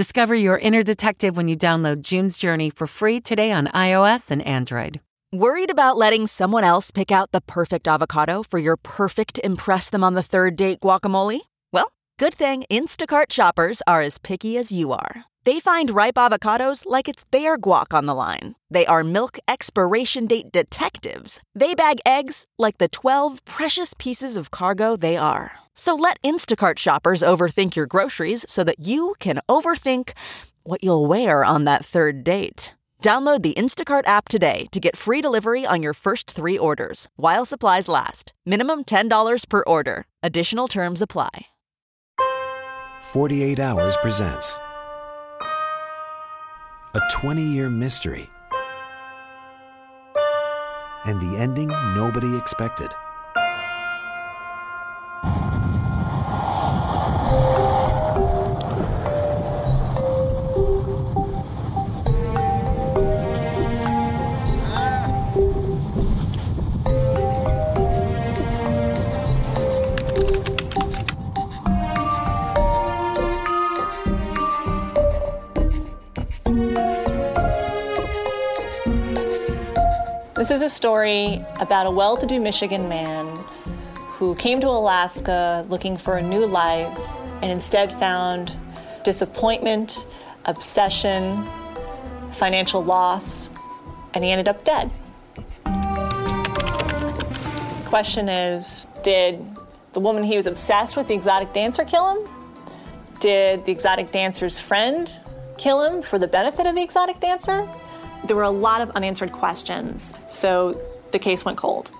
Discover your inner detective when you download June's Journey for free today on iOS and Android. Worried about letting someone else pick out the perfect avocado for your perfect Impress Them on the Third Date guacamole? Well, good thing Instacart shoppers are as picky as you are. They find ripe avocados like it's their guac on the line. They are milk expiration date detectives. They bag eggs like the 12 precious pieces of cargo they are. So let Instacart shoppers overthink your groceries so that you can overthink what you'll wear on that third date. Download the Instacart app today to get free delivery on your first three orders while supplies last. Minimum $10 per order. Additional terms apply. 48 Hours presents a 20 year mystery and the ending nobody expected. This is a story about a well to do Michigan man who came to Alaska looking for a new life and instead found disappointment, obsession, financial loss, and he ended up dead. The question is did the woman he was obsessed with, the exotic dancer, kill him? Did the exotic dancer's friend kill him for the benefit of the exotic dancer? There were a lot of unanswered questions, so the case went cold.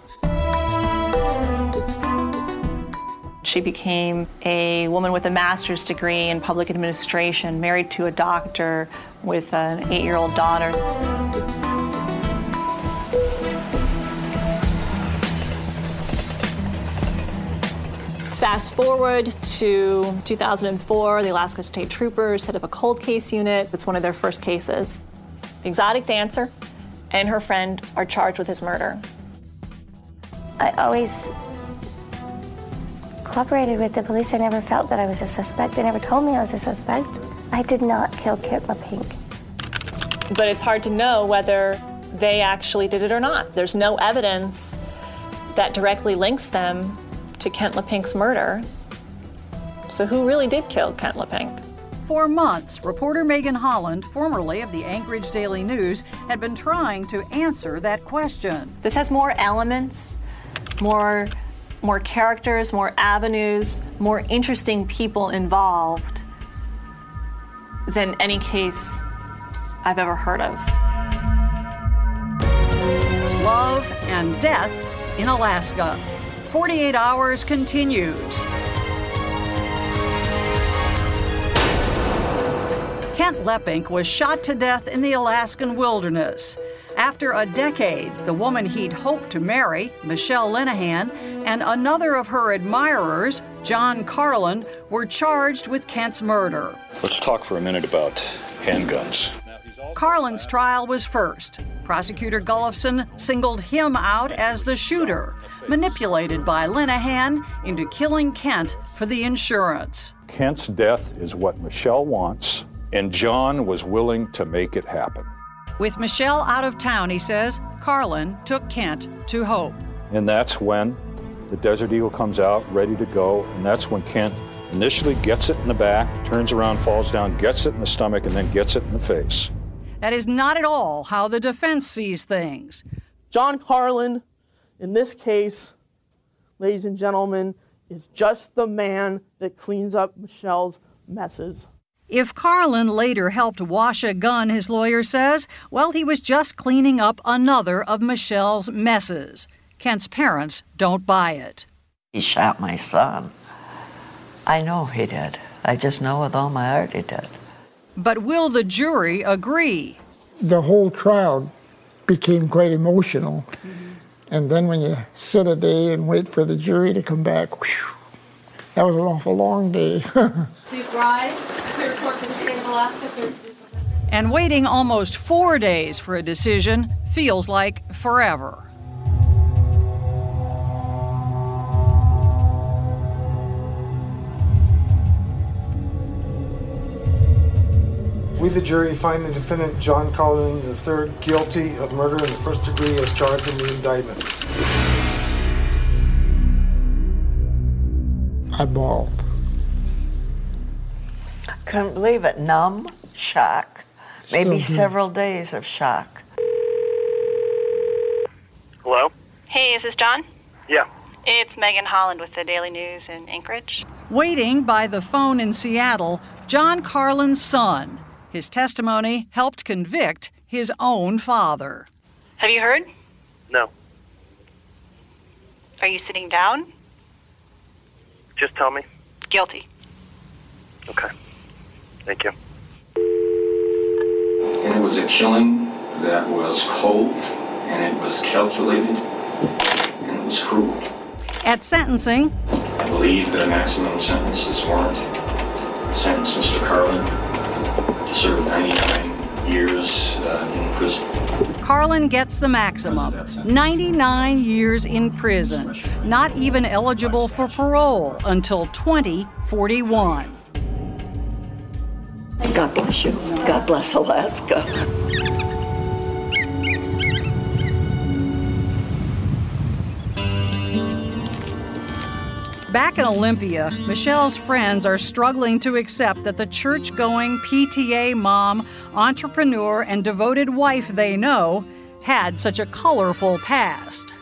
She became a woman with a master's degree in public administration, married to a doctor with an eight year old daughter. Fast forward to 2004, the Alaska State Troopers set up a cold case unit. It's one of their first cases. The exotic dancer and her friend are charged with his murder. I always cooperated with the police. I never felt that I was a suspect. They never told me I was a suspect. I did not kill Kit Leppink. But it's hard to know whether they actually did it or not. There's no evidence that directly links them to Kent Leppink's murder. So who really did kill Kent Leppink? For months, reporter Megan Holland, formerly of the Anchorage Daily News, had been trying to answer that question. This has more elements, more more characters, more avenues, more interesting people involved than any case I've ever heard of. Love and Death in Alaska. 48 Hours continues. Kent Leppink was shot to death in the Alaskan wilderness. After a decade, the woman he'd hoped to marry, Michelle Linehan, and another of her admirers, John Carlin, were charged with Kent's murder. Let's talk for a minute about handguns. Carlin's trial was first. Prosecutor Gullufsen singled him out as the shooter, manipulated by Linehan into killing Kent for the insurance. Kent's death is what Michelle wants, and John was willing to make it happen. With Michelle out of town, he says, Carlin took Kent to Hope. And that's when the Desert Eagle comes out ready to go, and that's when Kent initially gets it in the back, turns around, falls down, gets it in the stomach, and then gets it in the face. That is not at all how the defense sees things. John Carlin, in this case, ladies and gentlemen, is just the man that cleans up Michelle's messes. If Carlin later helped wash a gun, his lawyer says, well, he was just cleaning up another of Michelle's messes. Kent's parents don't buy it. He shot my son. I know he did. I just know with all my heart he did. But will the jury agree? The whole trial became quite emotional. Mm-hmm. And then when you sit a day and wait for the jury to come back, whew, that was an awful long day. Please rise. Clear court for the state of Alaska. And waiting almost four days for a decision feels like forever. We, the jury, find the defendant John Carlin III guilty of murder in the first degree as charged in the indictment. I bawled. I couldn't believe it. Numb, shock, maybe several days of shock. Hello? Hey, is this John? Yeah. It's Megan Holland with the Daily News in Anchorage. Waiting by the phone in Seattle, John Carlin's son, his testimony helped convict his own father. Have you heard? No. Are you sitting down? Just tell me. Guilty. Okay. Thank you. And it was a killing that was cold, and it was calculated, and it was cruel. At sentencing, I believe that a maximum sentence is warranted. Sentence Mr. Carlin to serve 99 years uh, in prison. Carlin gets the maximum 99 years in prison, not even eligible for parole until 2041. God bless you. God bless Alaska. Back in Olympia, Michelle's friends are struggling to accept that the church going PTA mom, entrepreneur, and devoted wife they know had such a colorful past.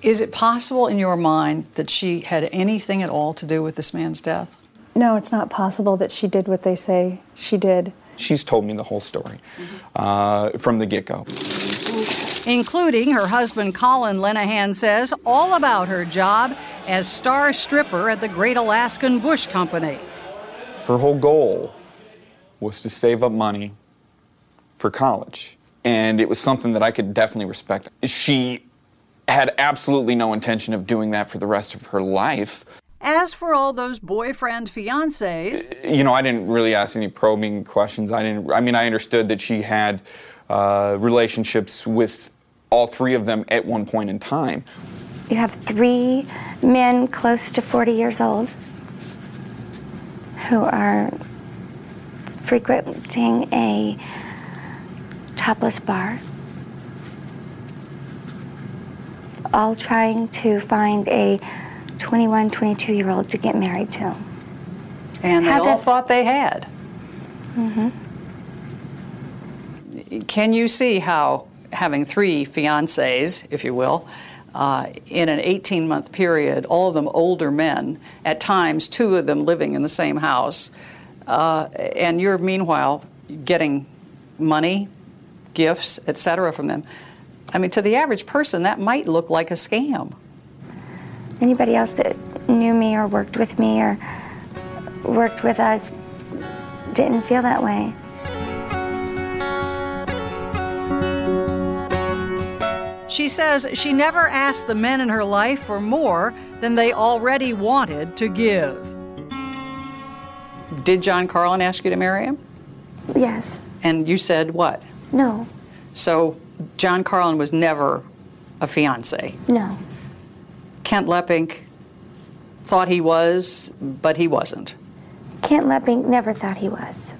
Is it possible in your mind that she had anything at all to do with this man's death? No, it's not possible that she did what they say she did. She's told me the whole story uh, from the get go. Including her husband Colin Linehan says all about her job as star stripper at the Great Alaskan Bush Company. Her whole goal was to save up money for college. And it was something that I could definitely respect. She had absolutely no intention of doing that for the rest of her life. As for all those boyfriend fiancés, You know, I didn't really ask any probing questions. I didn't. I mean, I understood that she had uh, relationships with all three of them at one point in time. You have three men close to 40 years old who are frequenting a topless bar, all trying to find a 21, 22 year old to get married to. And they How all does- thought they had. hmm Can you see how having three fiancés, if you will, uh, in an 18 month period, all of them older men, at times two of them living in the same house, uh, and you're meanwhile getting money, gifts, etc. from them? I mean, to the average person, that might look like a scam. Anybody else that knew me or worked with me or worked with us didn't feel that way. She says she never asked the men in her life for more than they already wanted to give. Did John Carlin ask you to marry him? Yes. And you said what? No, So John Carlin was never a fiance. no. Kent Leppink thought he was, but he wasn't. Kent Leppink never thought he was.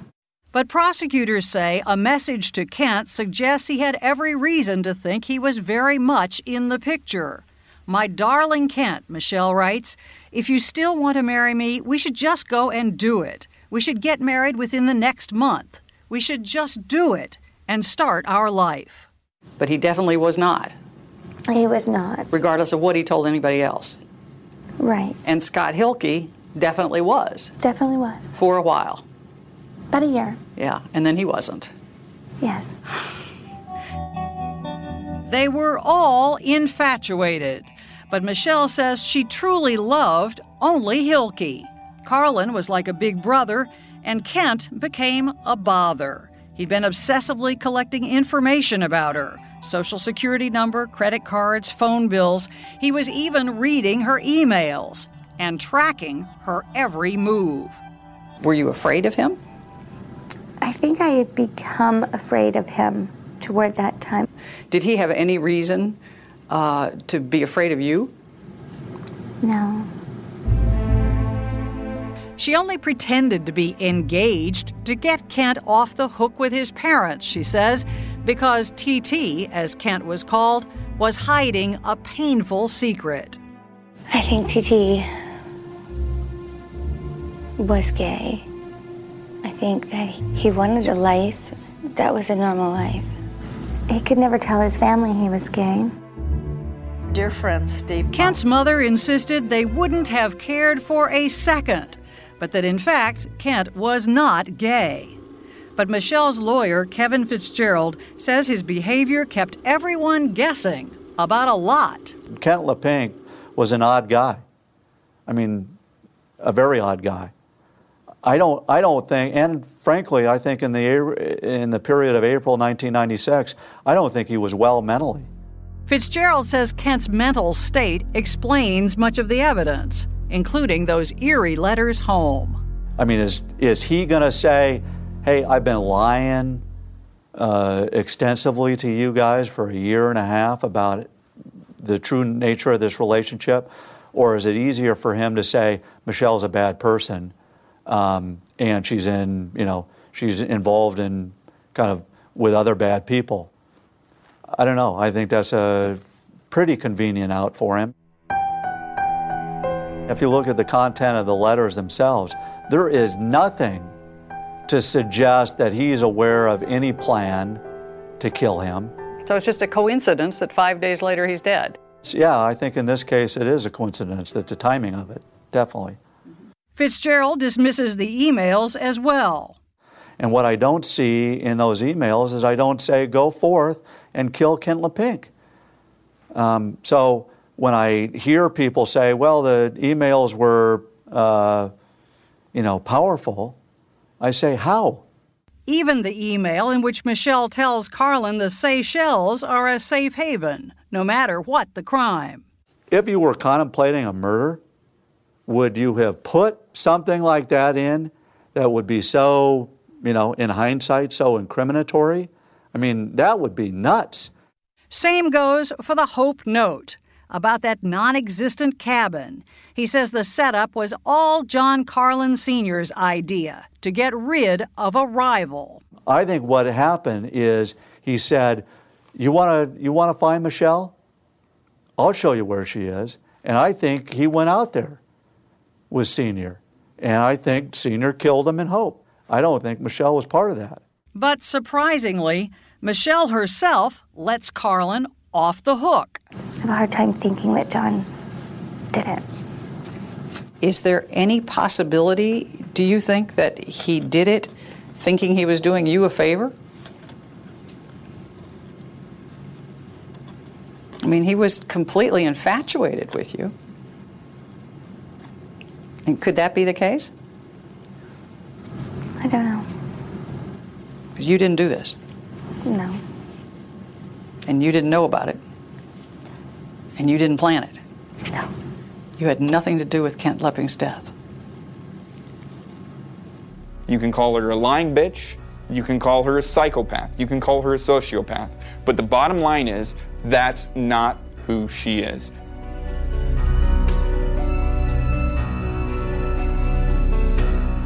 But prosecutors say a message to Kent suggests he had every reason to think he was very much in the picture. My darling Kent, Michelle writes, if you still want to marry me, we should just go and do it. We should get married within the next month. We should just do it and start our life. But he definitely was not, He was not. regardless of what he told anybody else. Right. And Scott Hilke definitely was Definitely was. for a while. About a year. Yeah, and then he wasn't. Yes. They were all infatuated. But Michelle says she truly loved only Hilke. Carlin was like a big brother, and Kent became a bother. He'd been obsessively collecting information about her social security number, credit cards, phone bills. He was even reading her emails and tracking her every move. Were you afraid of him? I think I had become afraid of him toward that time. Did he have any reason uh, to be afraid of you? No. She only pretended to be engaged to get Kent off the hook with his parents, she says, because TT, as Kent was called, was hiding a painful secret. I think TT was gay. I think that he wanted a life that was a normal life. He could never tell his family he was gay. Dear friend Steve. Kent's mother insisted they wouldn't have cared for a second, but that in fact, Kent was not gay. But Michelle's lawyer, Kevin Fitzgerald, says his behavior kept everyone guessing about a lot. Kent Leppink was an odd guy. I mean, a very odd guy. I don't, I don't think, and frankly, I think in the, in the period of April 1996, I don't think he was well mentally. Fitzgerald says Kent's mental state explains much of the evidence, including those eerie letters home. I mean, is, is he going to say, hey, I've been lying uh, extensively to you guys for a year and a half about the true nature of this relationship? Or is it easier for him to say, Michelle's a bad person um, and she's in, you know, she's involved in kind of with other bad people? I don't know. I think that's a pretty convenient out for him. If you look at the content of the letters themselves, there is nothing to suggest that he's aware of any plan to kill him. So it's just a coincidence that five days later he's dead. Yeah, I think in this case it is a coincidence that the timing of it, definitely. Fitzgerald dismisses the emails as well. And what I don't see in those emails is I don't say, go forth and kill Kent Leppink. Um, so when I hear people say, well, the emails were, uh, you know, powerful, I say, how? Even the email in which Michelle tells Carlin the Seychelles are a safe haven, no matter what the crime. If you were contemplating a murder, would you have put something like that in that would be so, you know, in hindsight, so incriminatory? I mean, that would be nuts. Same goes for the Hope Note about that non existent cabin. He says the setup was all John Carlin Sr.'s idea to get rid of a rival. I think what happened is he said, You want to you wanna find Michelle? I'll show you where she is. And I think he went out there with Senior. And I think Senior killed him in hope. I don't think Michelle was part of that. But surprisingly, Michelle herself lets Carlin off the hook. I have a hard time thinking that John did it. Is there any possibility, do you think, that he did it thinking he was doing you a favor? I mean, he was completely infatuated with you. And could that be the case? I don't know. Because you didn't do this, No. and you didn't know about it, and you didn't plan it. No. You had nothing to do with Kent Leppink's death. You can call her a lying bitch. You can call her a psychopath. You can call her a sociopath. But the bottom line is that's not who she is.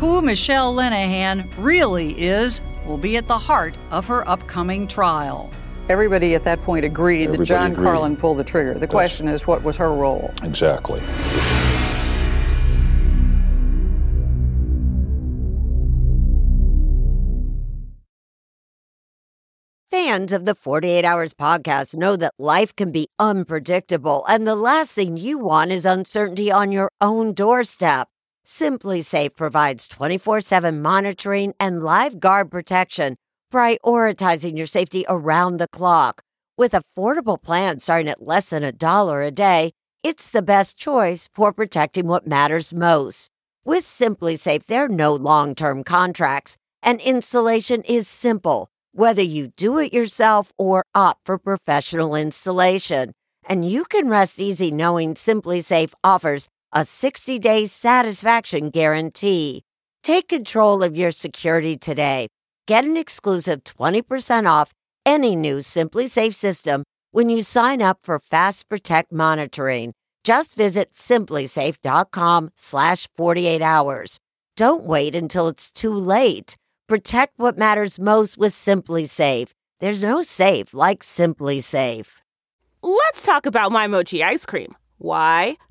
Who Michelle Linehan really is will be at the heart of her upcoming trial. Everybody at that point agreed Everybody that John agreed. Carlin pulled the trigger. The question is, what was her role? Exactly. Fans of the 48 Hours podcast know that life can be unpredictable, and the last thing you want is uncertainty on your own doorstep. SimpliSafe provides 24 7 monitoring and live guard protection, prioritizing your safety around the clock. With affordable plans starting at less than a dollar a day, it's the best choice for protecting what matters most. With SimpliSafe, there are no long term contracts, and installation is simple, whether you do it yourself or opt for professional installation. And you can rest easy knowing SimpliSafe offers a 60 day satisfaction guarantee. Take control of your security today. Get an exclusive 20% off any new SimpliSafe system when you sign up for Fast Protect monitoring. Just visit simplisafe.com slash 48 hours. Don't wait until it's too late. Protect what matters most with SimpliSafe. There's no safe like SimpliSafe. Let's talk about my mochi ice cream. Why?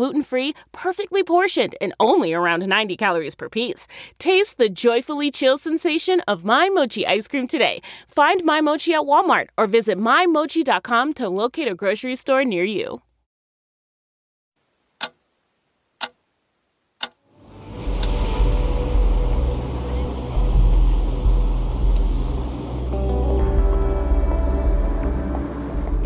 gluten free, perfectly portioned, and only around 90 calories per piece. Taste the joyfully chill sensation of My Mochi ice cream today. Find My Mochi at Walmart or visit MyMochi.com to locate a grocery store near you.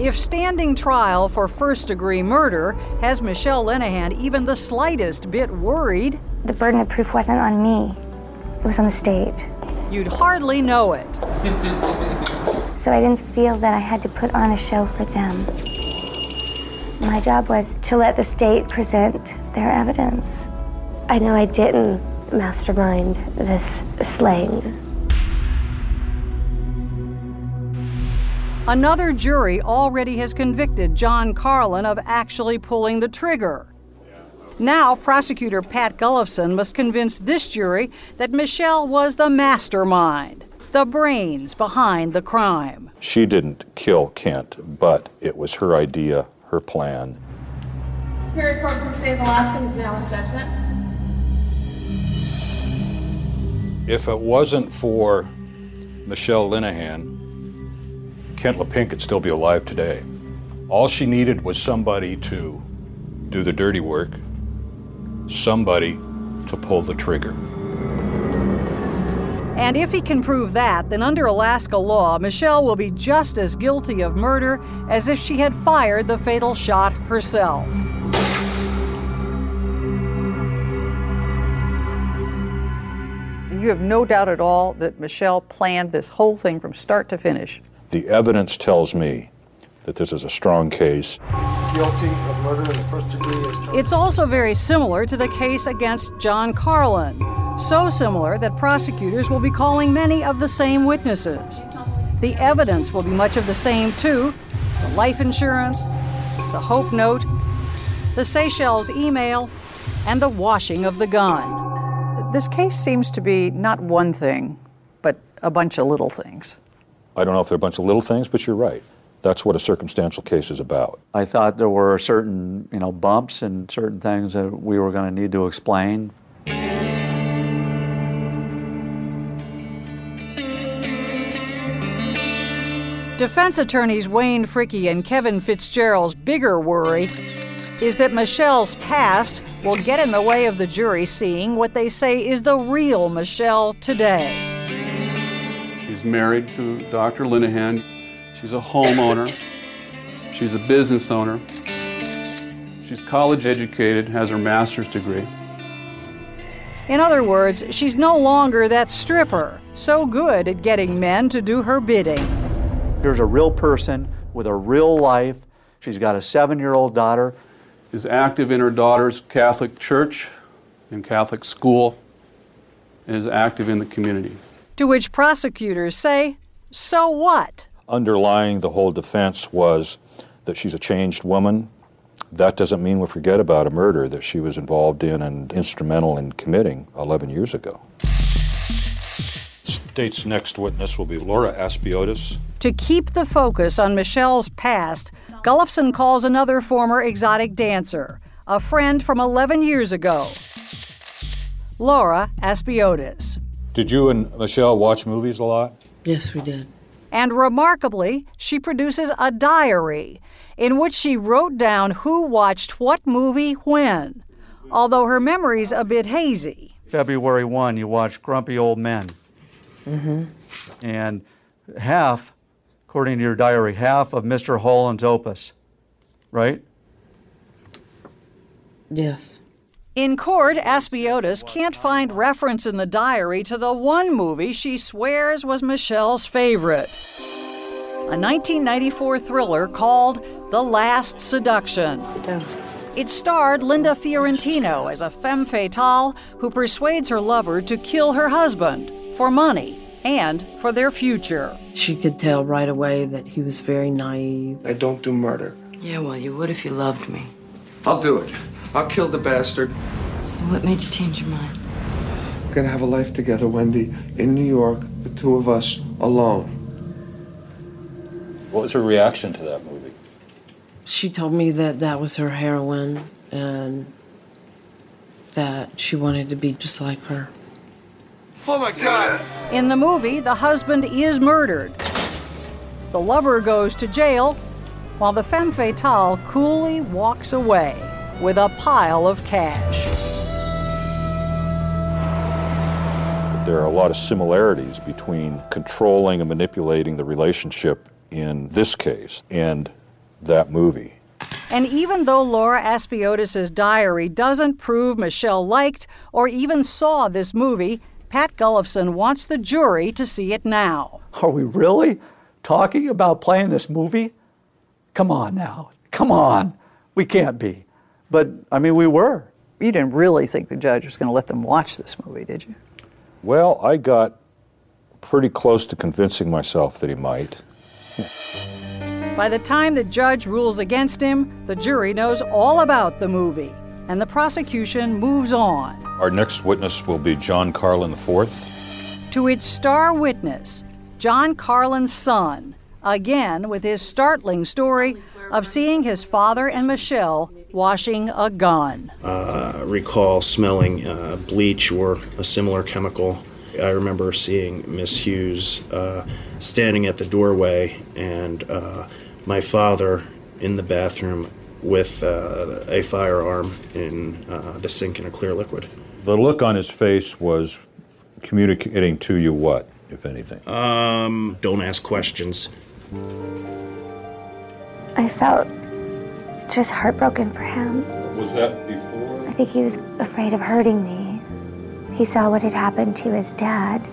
If standing trial for first degree murder has Michelle Linehan even the slightest bit worried, The burden of proof wasn't on me, it was on the state. you'd hardly know it. So I didn't feel that I had to put on a show for them. My job was to let the state present their evidence. I know I didn't mastermind this slaying. Another jury already has convicted John Carlin of actually pulling the trigger. Now, prosecutor Pat Gullufsen must convince this jury that Michelle was the mastermind, the brains behind the crime. She didn't kill Kent, but it was her idea, her plan. Superior Court for the State of Alaska is now in session. If it wasn't for Michelle Linehan, Kent Leppink could still be alive today. All she needed was somebody to do the dirty work, somebody to pull the trigger. And if he can prove that, then under Alaska law, Michelle will be just as guilty of murder as if she had fired the fatal shot herself. You have no doubt at all that Michelle planned this whole thing from start to finish. The evidence tells me that this is a strong case. Guilty of murder in the first degree as. It's also very similar to the case against John Carlin. So similar that prosecutors will be calling many of the same witnesses. The evidence will be much of the same, too the life insurance, the Hope Note, the Seychelles email, and the washing of the gun. This case seems to be not one thing, but a bunch of little things. I don't know if they're a bunch of little things, but you're right. That's what a circumstantial case is about. I thought there were certain, you know, bumps and certain things that we were going to need to explain. Defense attorneys Wayne Fricke and Kevin Fitzgerald's bigger worry is that Michelle's past will get in the way of the jury seeing what they say is the real Michelle today. She's is married to Dr. Linehan. She's a homeowner. She's a business owner. She's college educated, has her master's degree. In other words, she's no longer that stripper, so good at getting men to do her bidding. Here's a real person with a real life. She's got a seven year old daughter. Is active in her daughter's Catholic church and Catholic school, and is active in the community. To which prosecutors say, so what? Underlying the whole defense was that she's a changed woman. That doesn't mean we forget about a murder that she was involved in and instrumental in committing 11 years ago. State's next witness will be Laura Aspiotis. To keep the focus on Michelle's past, Gullufsen calls another former exotic dancer, a friend from 11 years ago, Laura Aspiotis. Did you and Michelle watch movies a lot? Yes, we did. And remarkably, she produces a diary in which she wrote down who watched what movie when, although her memory's a bit hazy. February 1, you watched Grumpy Old Men. Mm-hmm. And half, according to your diary, half of Mr. Holland's opus, right? Yes. In court, Aspiotis can't find reference in the diary to the one movie she swears was Michelle's favorite a 1994 thriller called The Last Seduction. It starred Linda Fiorentino as a femme fatale who persuades her lover to kill her husband for money and for their future. She could tell right away that he was very naive. I don't do murder. Yeah, well, you would if you loved me. I'll do it. I'll kill the bastard. So, what made you change your mind? We're gonna have a life together, Wendy. In New York, the two of us, alone. What was her reaction to that movie? She told me that that was her heroine and that she wanted to be just like her. Oh my God! In the movie, the husband is murdered. The lover goes to jail, while the femme fatale coolly walks away with a pile of cash. There are a lot of similarities between controlling and manipulating the relationship in this case and that movie. And even though Laura Aspiotis' diary doesn't prove Michelle liked or even saw this movie, Pat Gullufsen wants the jury to see it now. Are we really talking about playing this movie? Come on now. Come on. We can't be. But, I mean, we were. You didn't really think the judge was going to let them watch this movie, did you? Well, I got pretty close to convincing myself that he might. By the time the judge rules against him, the jury knows all about the movie, and the prosecution moves on. Our next witness will be John Carlin IV. To its star witness, John Carlin's son, again with his startling story of seeing his father and Michelle washing a gun. Uh, recall smelling uh, bleach or a similar chemical. I remember seeing Miss Hughes uh, standing at the doorway and uh, my father in the bathroom with uh, a firearm in uh, the sink in a clear liquid. The look on his face was communicating to you what, if anything? Um, don't ask questions. I felt just heartbroken for him. Was that before? I think he was afraid of hurting me. He saw what had happened to his dad,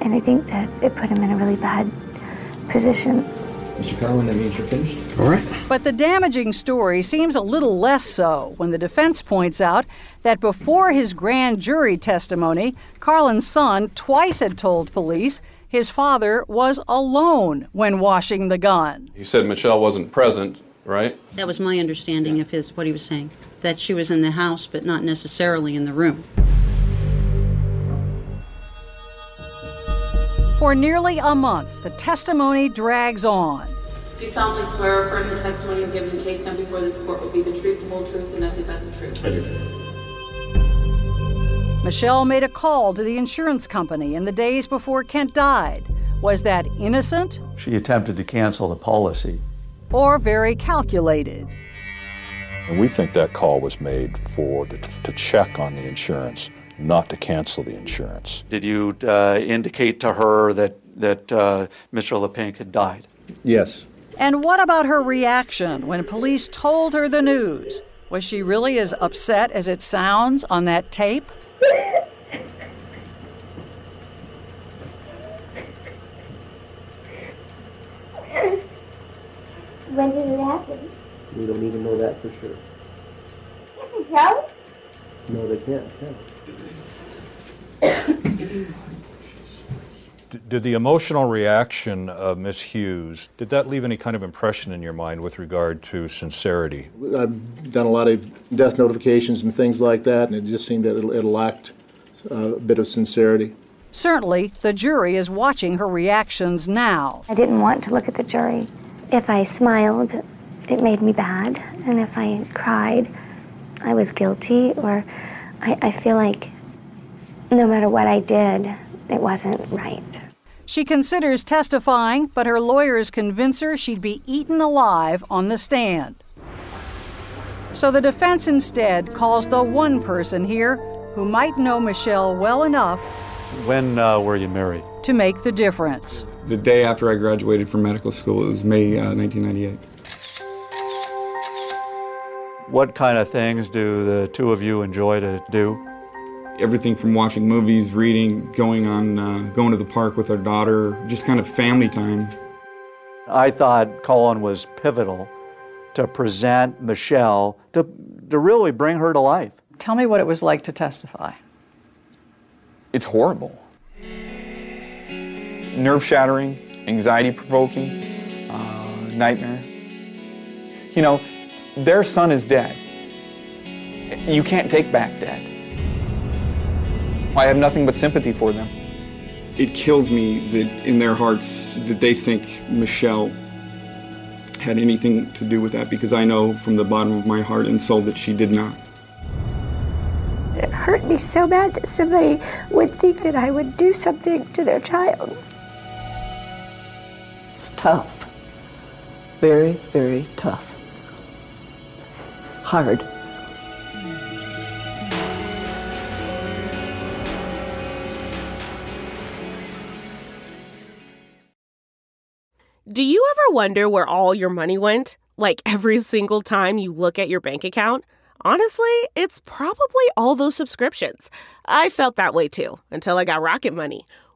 and I think that it put him in a really bad position. Mr. Carlin, that means you're finished? All right. But the damaging story seems a little less so when the defense points out that before his grand jury testimony, Carlin's son twice had told police his father was alone when washing the gun. He said Michelle wasn't present, right? That was my understanding of his what he was saying. That she was in the house but not necessarily in the room. For nearly a month, the testimony drags on. Do you solemnly swear or affirm the testimony you give in the case now before this court will be the truth, the whole truth, and nothing but the truth? I do. Michelle made a call to the insurance company in the days before Kent died. Was that innocent She attempted to cancel the policy. Or very calculated? And we think that call was made for to, to check on the insurance, not to cancel the insurance. Did you uh, indicate to her that that uh, Mr. Leppink had died. Yes. And what about her reaction when police told her the news? Was she really as upset as it sounds on that tape? When did it happen? We don't even know that for sure. You can tell? No, they can't tell. Did the emotional reaction of Miss Hughes, did that leave any kind of impression in your mind with regard to sincerity? I've done a lot of death notifications and things like that, and it just seemed that it, it lacked uh, a bit of sincerity. Certainly, the jury is watching her reactions now. I didn't want to look at the jury. If I smiled, it made me bad. And if I cried, I was guilty. Or I, I feel like no matter what I did, it wasn't right. She considers testifying, but her lawyers convince her she'd be eaten alive on the stand. So the defense instead calls the one person here who might know Michelle well enough When uh, were you married? to make the difference. The day after I graduated from medical school, it was May uh, 1998. What kind of things do the two of you enjoy to do? Everything from watching movies, reading, going on, uh, going to the park with our daughter, just kind of family time. I thought Colin was pivotal to present Michelle, to, to really bring her to life. Tell me what it was like to testify. It's horrible. Nerve shattering, anxiety provoking, uh, nightmare. You know, their son is dead. You can't take back dead. I have nothing but sympathy for them. It kills me that in their hearts that they think Michelle had anything to do with that because I know from the bottom of my heart and soul that she did not. It hurt me so bad that somebody would think that I would do something to their child. It's tough. Very, very tough. Hard. Do you ever wonder where all your money went? Like every single time you look at your bank account? Honestly, it's probably all those subscriptions. I felt that way too until I got Rocket Money.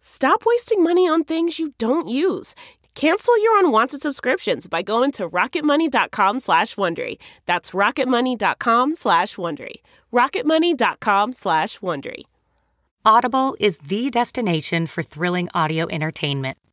Stop wasting money on things you don't use. Cancel your unwanted subscriptions by going to rocketmoney.com slash Wondery. That's rocketmoney.com slash Wondery. rocketmoney.com slash Wondery. Audible is the destination for thrilling audio entertainment.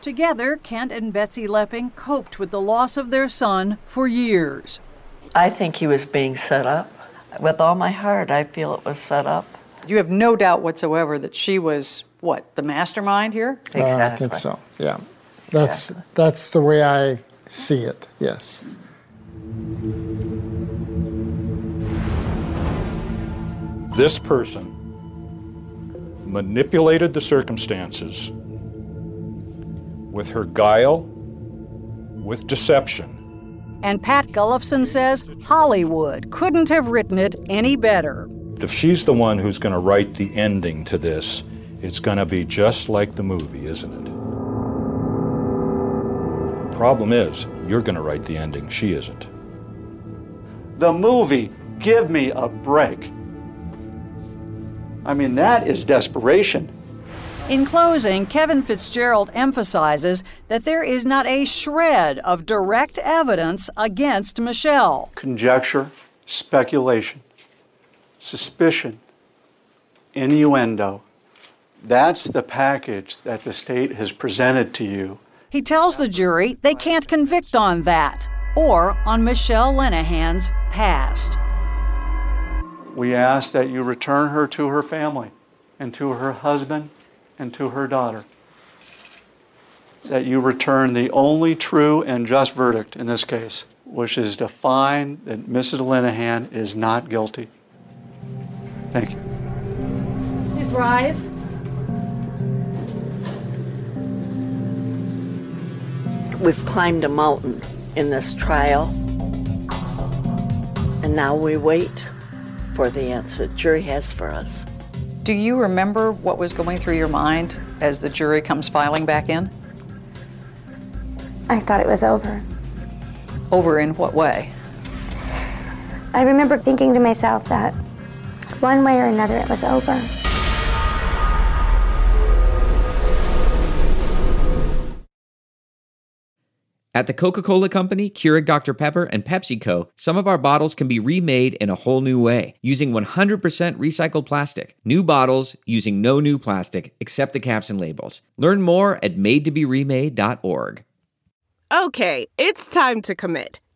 Together, Kent and Betsy Leppink coped with the loss of their son for years. I think he was being set up. With all my heart, I feel it was set up. You have no doubt whatsoever that she was, what, the mastermind here? Exactly. Uh, I think so. Yeah, that's that's the way I see it. Yes. This person manipulated the circumstances with her guile, with deception. And Pat Gullufsen says Hollywood couldn't have written it any better. If she's the one who's going to write the ending to this, it's going to be just like the movie, isn't it? Problem is, you're going to write the ending, she isn't. The movie, give me a break. I mean, that is desperation. In closing, Kevin Fitzgerald emphasizes that there is not a shred of direct evidence against Michelle. Conjecture, speculation, suspicion, innuendo. That's the package that the state has presented to you. He tells the jury they can't convict on that or on Michelle Linehan's past. We ask that you return her to her family and to her husband and to her daughter. That you return the only true and just verdict in this case, which is to find that Mrs. Linehan is not guilty. Thank you. Please rise. We've climbed a mountain in this trial, and now we wait for the answer the jury has for us. Do you remember what was going through your mind as the jury comes filing back in? I thought it was over. Over in what way? I remember thinking to myself that one way or another it was over. At the Coca Cola Company, Keurig Dr. Pepper, and PepsiCo, some of our bottles can be remade in a whole new way using 100% recycled plastic. New bottles using no new plastic except the caps and labels. Learn more at madetoberemade.org. Okay, it's time to commit.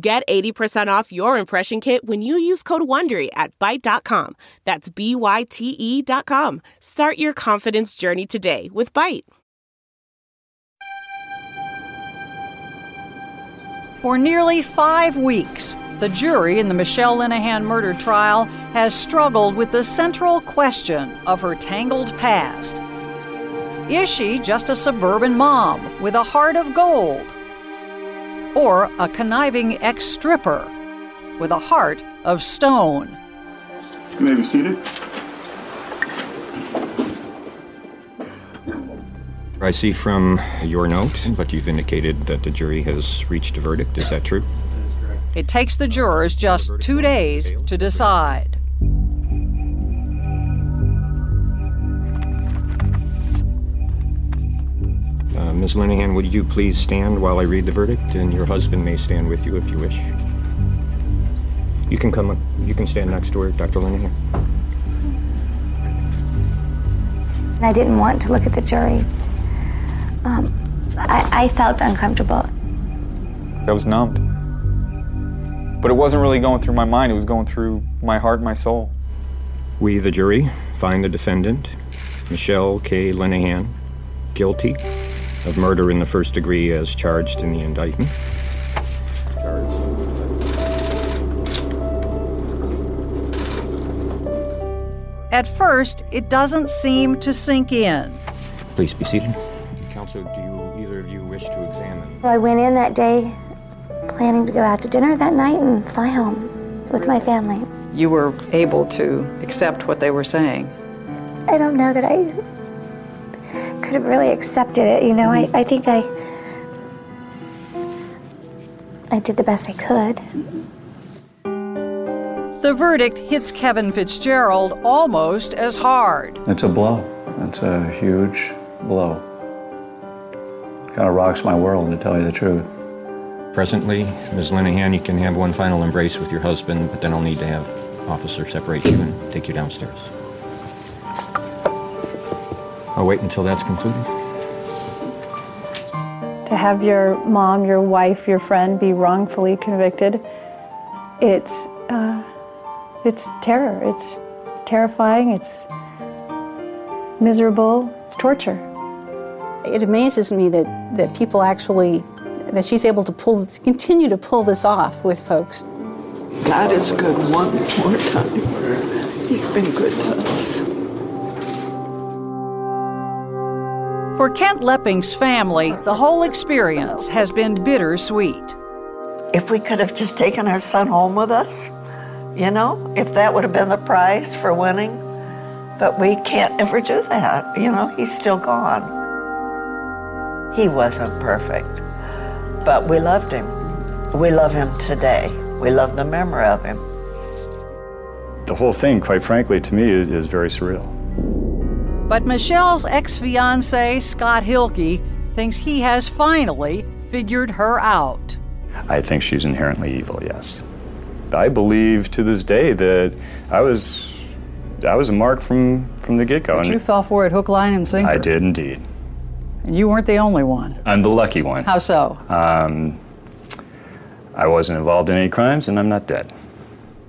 Get 80% off your impression kit when you use code WONDERY at Byte.com. That's B-Y-T-E dot com. Start your confidence journey today with Byte. For nearly five weeks, the jury in the Michelle Linehan murder trial has struggled with the central question of her tangled past. Is she just a suburban mom with a heart of gold? Or a conniving ex stripper with a heart of stone? You may be seated. I see from your note, but you've indicated that the jury has reached a verdict. Is that true? It takes the jurors just two days to decide. Uh, Ms. Linehan, would you please stand while I read the verdict, and your husband may stand with you if you wish. You can come. up- You can stand next to her, Dr. Linehan. I didn't want to look at the jury. Um, I, I felt uncomfortable. I was numbed. But it wasn't really going through my mind, it was going through my heart and my soul. We, the jury, find the defendant, Michelle K. Linehan, guilty of murder in the first degree as charged in the indictment. At first, it doesn't seem to sink in. Please be seated. Counsel, do you either of you wish to examine? I went in that day planning to go out to dinner that night and fly home with my family. You were able to accept what they were saying. I don't know that I could have really accepted it. You know, I, mm-hmm. I think I I did the best I could. The verdict hits Kevin Fitzgerald almost as hard. It's a blow. It's a huge blow. It Kind of rocks my world, to tell you the truth. Presently, Ms. Linehan, you can have one final embrace with your husband, but then I'll need to have officer separate you and take you downstairs. I'll wait until that's concluded. To have your mom, your wife, your friend be wrongfully convicted, it's uh, it's terror. It's terrifying. It's miserable. It's torture. It amazes me that, that people actually, that she's able to pull, continue to pull this off with folks. God is good one more time. He's been good to us. For Kent Leppink's family, the whole experience has been bittersweet. If we could have just taken our son home with us, you know, if that would have been the price for winning, but we can't ever do that. You know, he's still gone. He wasn't perfect, but we loved him. We love him today. We love the memory of him. The whole thing, quite frankly, to me is, is very surreal. But Michelle's ex fiance, Scott Hilke, thinks he has finally figured her out. I think she's inherently evil, yes. I believe to this day that I was I was a mark from from the get go. But you fell for it hook, line, and sinker. I did indeed. And you weren't the only one. I'm the lucky one. How so? Um, I wasn't involved in any crimes, and I'm not dead.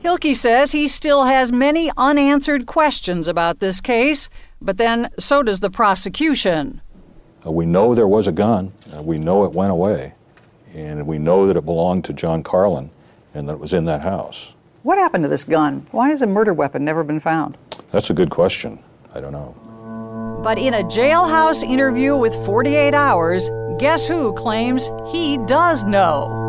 Hilke says he still has many unanswered questions about this case, but then so does the prosecution. Uh, we know there was a gun. Uh, we know it went away. And we know that it belonged to John Carlin and that it was in that house. What happened to this gun? Why has a murder weapon never been found? That's a good question. I don't know. But in a jailhouse interview with 48 Hours, guess who claims he does know?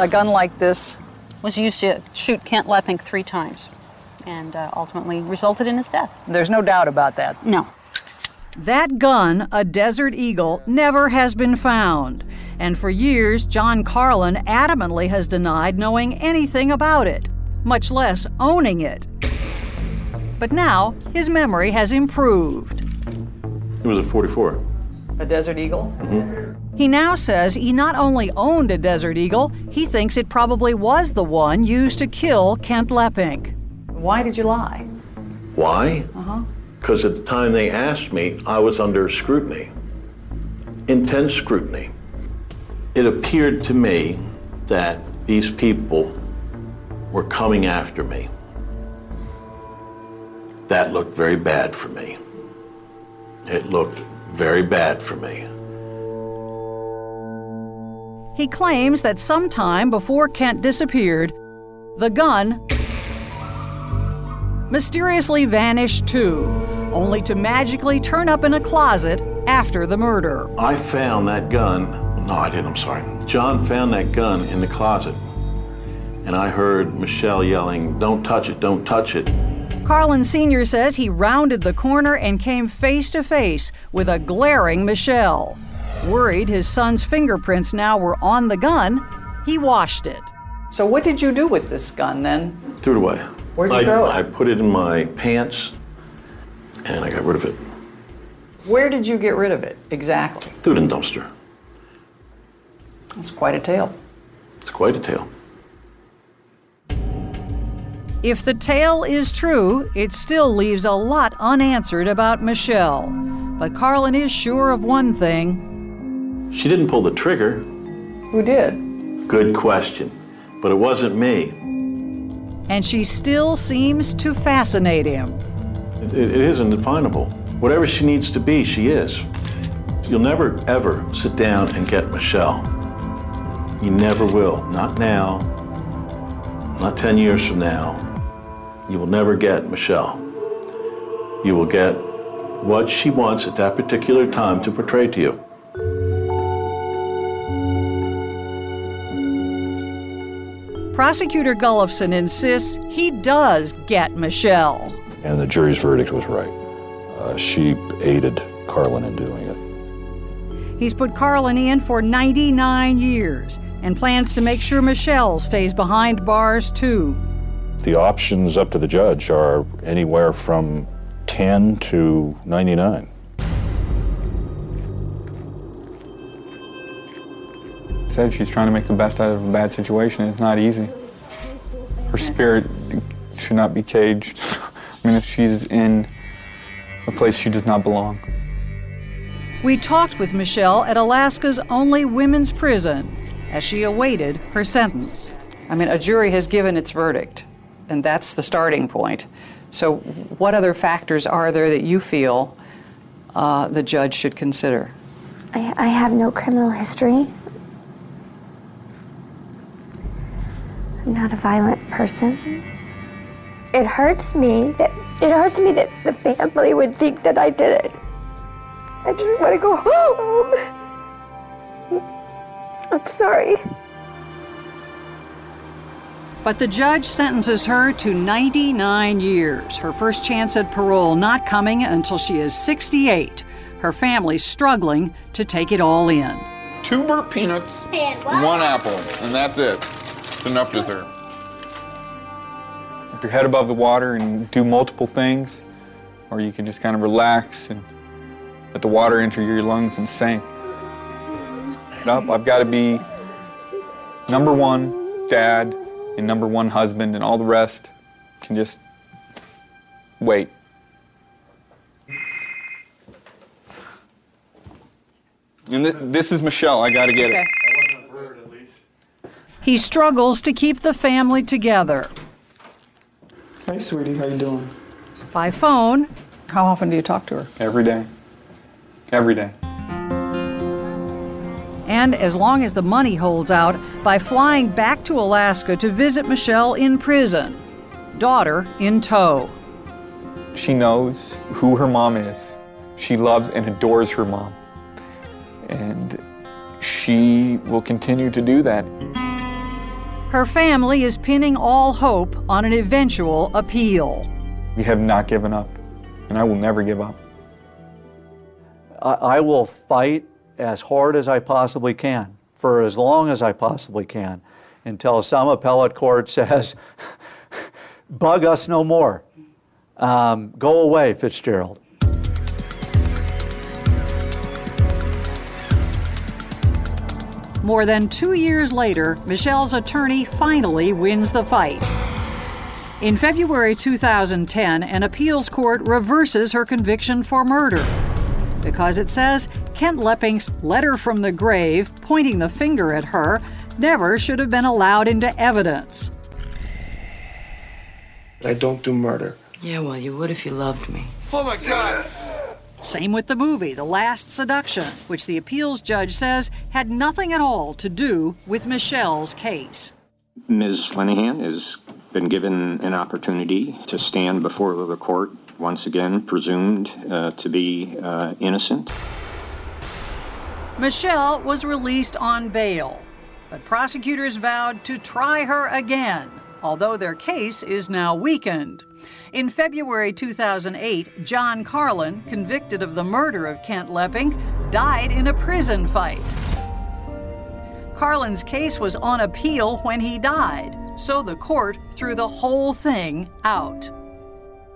A gun like this was used to shoot Kent Leppink three times and uh, ultimately resulted in his death. There's no doubt about that. No. That gun, a Desert Eagle, never has been found. And for years, John Carlin adamantly has denied knowing anything about it, much less owning it. But now, his memory has improved. It was a 44. A Desert Eagle? Mm-hmm. He now says he not only owned a Desert Eagle, he thinks it probably was the one used to kill Kent Leppink. Why did you lie? Why? Uh-huh. Because at the time they asked me, I was under scrutiny, intense scrutiny. It appeared to me that these people were coming after me. That looked very bad for me. It looked very bad for me. He claims that sometime before Kent disappeared, the gun mysteriously vanished too, only to magically turn up in a closet after the murder. I found that gun. No, I didn't. I'm sorry. John found that gun in the closet. And I heard Michelle yelling, Don't touch it, don't touch it. Carlin Sr. says he rounded the corner and came face to face with a glaring Michelle. Worried his son's fingerprints now were on the gun, he washed it. So, what did you do with this gun then? Threw it away. Where'd you I, throw it? I put it in my pants and I got rid of it. Where did you get rid of it exactly? Threw it in the dumpster. It's quite a tale. It's quite a tale. If the tale is true, it still leaves a lot unanswered about Michelle. But Carlin is sure of one thing. She didn't pull the trigger. Who did? Good question. But it wasn't me. And she still seems to fascinate him. It, it isn't definable. Whatever she needs to be, she is. You'll never, ever sit down and get Michelle. You never will. Not now. Not 10 years from now. You will never get Michelle. You will get what she wants at that particular time to portray to you. Prosecutor Gullufsen insists he does get Michelle. And the jury's verdict was right. Uh, she aided Carlin in doing it. He's put Carlin in for 99 years and plans to make sure Michelle stays behind bars too. The options up to the judge are anywhere from 10 to 99. Said she's trying to make the best out of a bad situation. It's not easy. Her spirit should not be caged. I mean, if she's in a place she does not belong. We talked with Michelle at Alaska's only women's prison as she awaited her sentence. I mean, a jury has given its verdict, and that's the starting point. So, what other factors are there that you feel uh, the judge should consider? I, I have no criminal history. I'm not a violent person. It hurts me that it hurts me that the family would think that I did it. I just want to go home. I'm sorry. But the judge sentences her to 99 years, her first chance at parole not coming until she is 68. Her family struggling to take it all in. Two burnt peanuts, one apple, and that's it. It's enough dessert. Keep your head above the water and do multiple things, or you can just kind of relax and let the water enter your lungs and sink. Nope, I've got to be number one dad and number one husband, and all the rest can just wait. And th- this is Michelle. I got to get it. He struggles to keep the family together. Hey, sweetie, how you doing? By phone, How often do you talk to her? Every day. Every day. and as long as the money holds out, by flying back to Alaska to visit Michelle in prison. Daughter in tow. She knows who her mom is. She loves and adores her mom. And she will continue to do that. Her family is pinning all hope on an eventual appeal. We have not given up, and I will never give up. I, I will fight as hard as I possibly can for as long as I possibly can until some appellate court says, bug us no more. Um, go away, Fitzgerald. More than two years later, Michelle's attorney finally wins the fight. In February 2010, an appeals court reverses her conviction for murder because it says Kent Leppink's letter from the grave pointing the finger at her never should have been allowed into evidence. I don't do murder. Yeah, well, you would if you loved me. Oh my God! Same with the movie, The Last Seduction, which the appeals judge says had nothing at all to do with Michelle's case. Ms. Linehan has been given an opportunity to stand before the court, once again presumed uh, to be uh, innocent. Michelle was released on bail, but prosecutors vowed to try her again, although their case is now weakened. In February 2008, John Carlin, convicted of the murder of Kent Leppink, died in a prison fight. Carlin's case was on appeal when he died, so the court threw the whole thing out.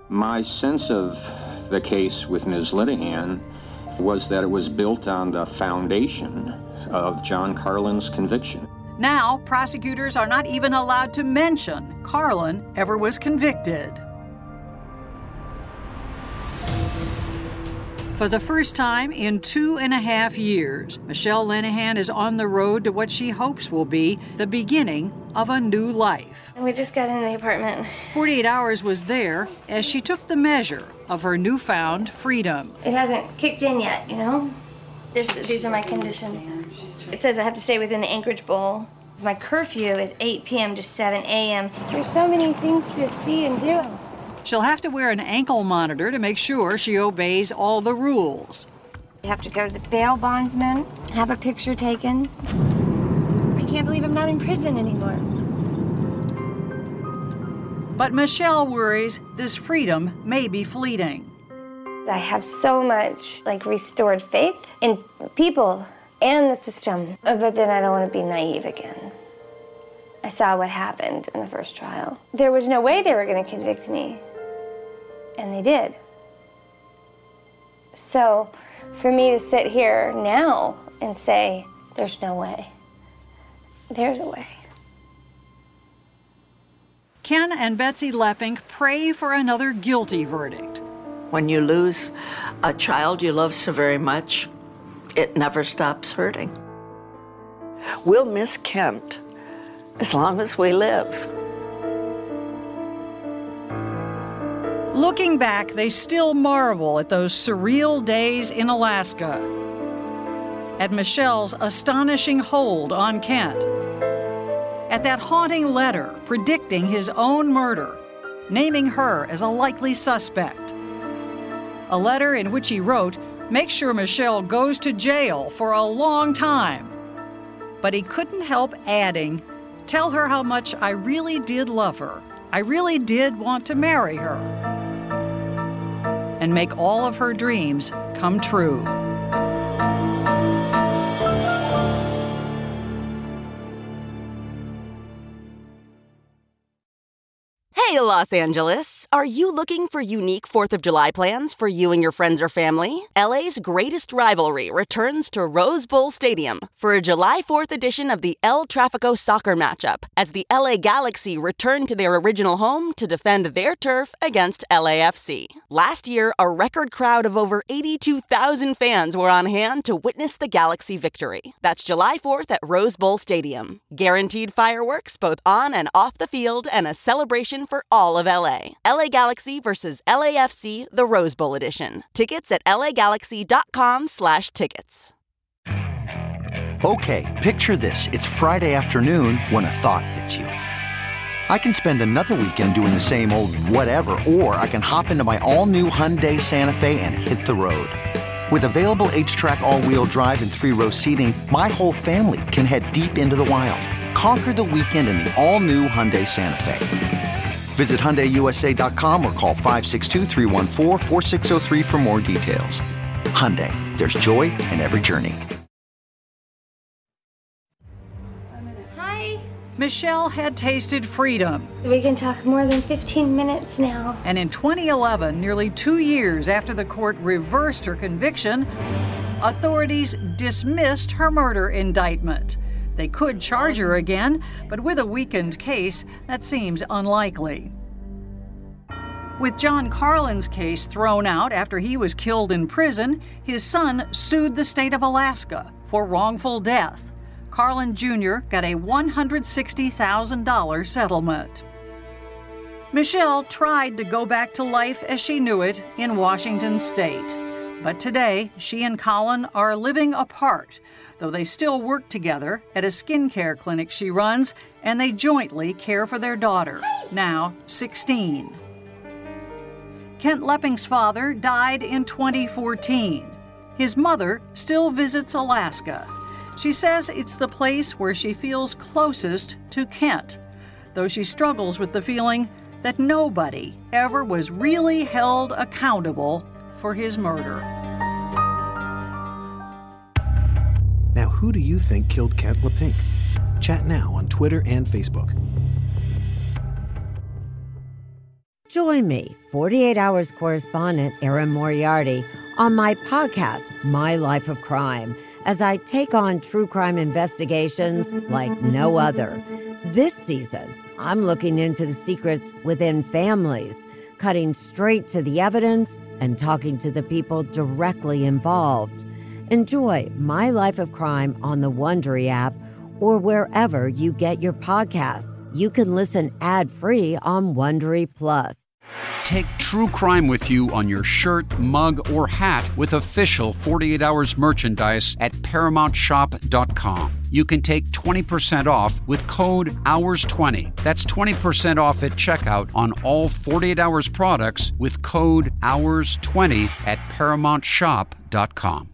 My sense of the case with Ms. Linehan was that it was built on the foundation of John Carlin's conviction. Now, prosecutors are not even allowed to mention Carlin ever was convicted. For the first time in two and a half years, Michelle Linehan is on the road to what she hopes will be the beginning of a new life. We just got into the apartment. 48 Hours was there as she took the measure of her newfound freedom. It hasn't kicked in yet, you know? This, these are my conditions. It says I have to stay within the Anchorage Bowl. My curfew is 8 p.m. to 7 a.m. There's so many things to see and do. She'll have to wear an ankle monitor to make sure she obeys all the rules. You have to go to the bail bondsman, have a picture taken. I can't believe I'm not in prison anymore. But Michelle worries this freedom may be fleeting. I have so much like restored faith in people and the system, but then I don't want to be naive again. I saw what happened in the first trial. There was no way they were going to convict me, and they did. So, for me to sit here now and say, there's no way, there's a way. Ken and Betsy Leppink pray for another guilty verdict. When you lose a child you love so very much, it never stops hurting. We'll miss Kent as long as we live. Looking back, they still marvel at those surreal days in Alaska, at Michelle's astonishing hold on Kent, at that haunting letter predicting his own murder, naming her as a likely suspect. A letter in which he wrote, Make sure Michelle goes to jail for a long time. But he couldn't help adding, Tell her how much I really did love her. I really did want to marry her. And make all of her dreams come true. Los Angeles! Are you looking for unique 4th of July plans for you and your friends or family? LA's greatest rivalry returns to Rose Bowl Stadium for a July 4th edition of the El Trafico soccer matchup as the LA Galaxy return to their original home to defend their turf against LAFC. Last year, a record crowd of over 82,000 fans were on hand to witness the Galaxy victory. That's July 4th at Rose Bowl Stadium. Guaranteed fireworks both on and off the field and a celebration for all of LA. LA Galaxy versus LAFC, the Rose Bowl edition. Tickets at lagalaxy.com slash tickets. Okay, picture this. It's Friday afternoon when a thought hits you. I can spend another weekend doing the same old whatever, or I can hop into my all-new Hyundai Santa Fe and hit the road. With available H-Track all-wheel drive and three-row seating, my whole family can head deep into the wild. Conquer the weekend in the all-new Hyundai Santa Fe. Visit HyundaiUSA.com or call 562 for more details. Hyundai, there's joy in every journey. Hi. Michelle had tasted freedom. We can talk more than 15 minutes now. And in 2011, nearly two years after the court reversed her conviction, authorities dismissed her murder indictment. They could charge her again, but with a weakened case, that seems unlikely. With John Carlin's case thrown out after he was killed in prison, his son sued the state of Alaska for wrongful death. Carlin Jr. got a $160,000 settlement. Michelle tried to go back to life as she knew it in Washington state. But today, she and Colin are living apart, though they still work together at a skincare clinic she runs, and they jointly care for their daughter, now 16. Kent Leppink's father died in 2014. His mother still visits Alaska. She says it's the place where she feels closest to Kent, though she struggles with the feeling that nobody ever was really held accountable for his murder. Who do you think killed Kent Leppink? Chat now on Twitter and Facebook. Join me, 48 Hours correspondent Erin Moriarty, on my podcast, My Life of Crime as I take on true crime investigations like no other. This season, I'm looking into the secrets within families, cutting straight to the evidence and talking to the people directly involved. Enjoy My Life of Crime on the Wondery app or wherever you get your podcasts. You can listen ad-free on Wondery Plus. Take true crime with you on your shirt, mug, or hat with official 48 Hours merchandise at ParamountShop.com. You can take 20% off with code HOURS20. That's 20% off at checkout on all 48 Hours products with code HOURS20 at ParamountShop.com.